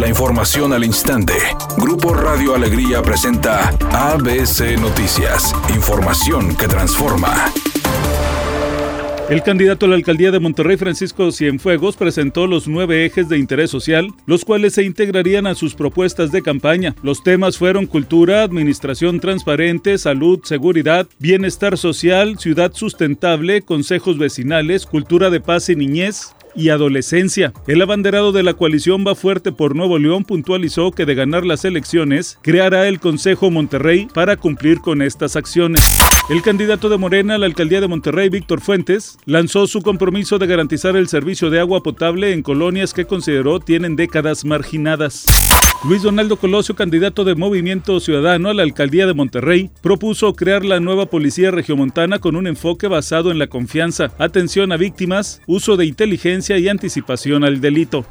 La información al instante. Grupo Radio Alegría presenta ABC Noticias. Información que transforma. El candidato a la alcaldía de Monterrey, Francisco Cienfuegos, presentó los nueve ejes de interés social, los cuales se integrarían a sus propuestas de campaña. Los temas fueron cultura, administración transparente, salud, seguridad, bienestar social, ciudad sustentable, consejos vecinales, cultura de paz y niñez, y adolescencia. El abanderado de la coalición Va Fuerte por Nuevo León puntualizó que de ganar las elecciones, creará el Consejo Monterrey para cumplir con estas acciones. El candidato de Morena a la alcaldía de Monterrey, Víctor Fuentes, lanzó su compromiso de garantizar el servicio de agua potable en colonias que consideró tienen décadas marginadas. Luis Donaldo Colosio, candidato de Movimiento Ciudadano a la alcaldía de Monterrey, propuso crear la nueva policía regiomontana con un enfoque basado en la confianza, atención a víctimas, uso de inteligencia y anticipación al delito.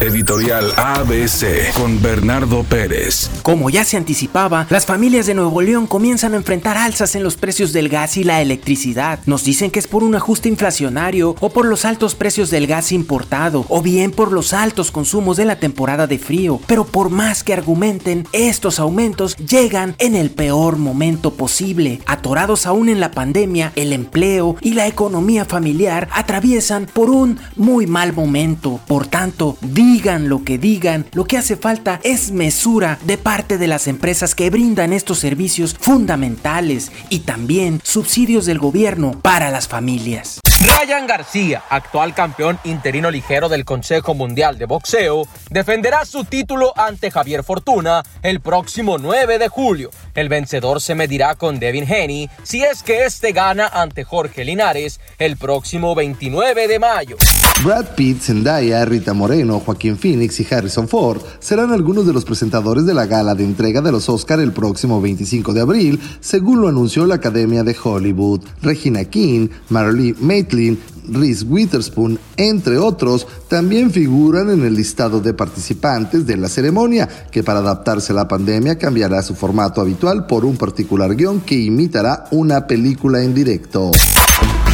Editorial ABC con Bernardo Pérez. Como ya se anticipaba, las familias de Nuevo León comienzan a enfrentar alzas en los precios del gas y la electricidad. Nos dicen que es por un ajuste inflacionario o por los altos precios del gas importado o bien por los altos consumos de la temporada de frío. Pero por más que argumenten, estos aumentos llegan en el peor momento posible. Atorados aún en la pandemia, el empleo y la economía familiar atraviesan por un muy mal momento. Por tanto, digan lo que digan, lo que hace falta es mesura de parte de las empresas que brindan estos servicios fundamentales y también subsidios del gobierno para las familias. Ryan García, actual campeón interino ligero del Consejo Mundial de Boxeo, defenderá su título ante Javier Fortuna el próximo 9 de julio. El vencedor se medirá con Devin Haney si es que este gana ante Jorge Linares el próximo 29 de mayo. Brad Pitt, Zendaya, Rita Moreno, Joaquín Phoenix y Harrison Ford serán algunos de los presentadores de la gala de entrega de los Oscar el próximo 25 de abril, según lo anunció la Academia de Hollywood. Regina King, Marley Maitland, Reese Witherspoon, entre otros, también figuran en el listado de participantes de la ceremonia, que para adaptarse a la pandemia cambiará su formato habitual por un particular guion que imitará una película en directo.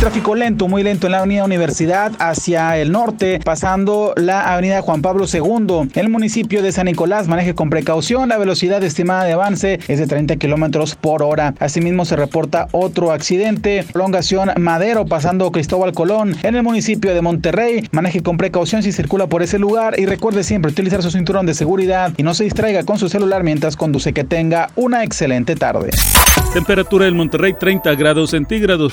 Tráfico lento, muy lento en la avenida Universidad hacia el norte, pasando la avenida Juan Pablo II. El municipio de San Nicolás, maneje con precaución. La velocidad estimada de avance es de 30 kilómetros por hora. Asimismo, se reporta otro accidente. Prolongación Madero, pasando Cristóbal Colón. En el municipio de Monterrey, maneje con precaución si circula por ese lugar. Y recuerde siempre utilizar su cinturón de seguridad y no se distraiga con su celular mientras conduce. Que tenga una excelente tarde. Temperatura en Monterrey 30 grados centígrados.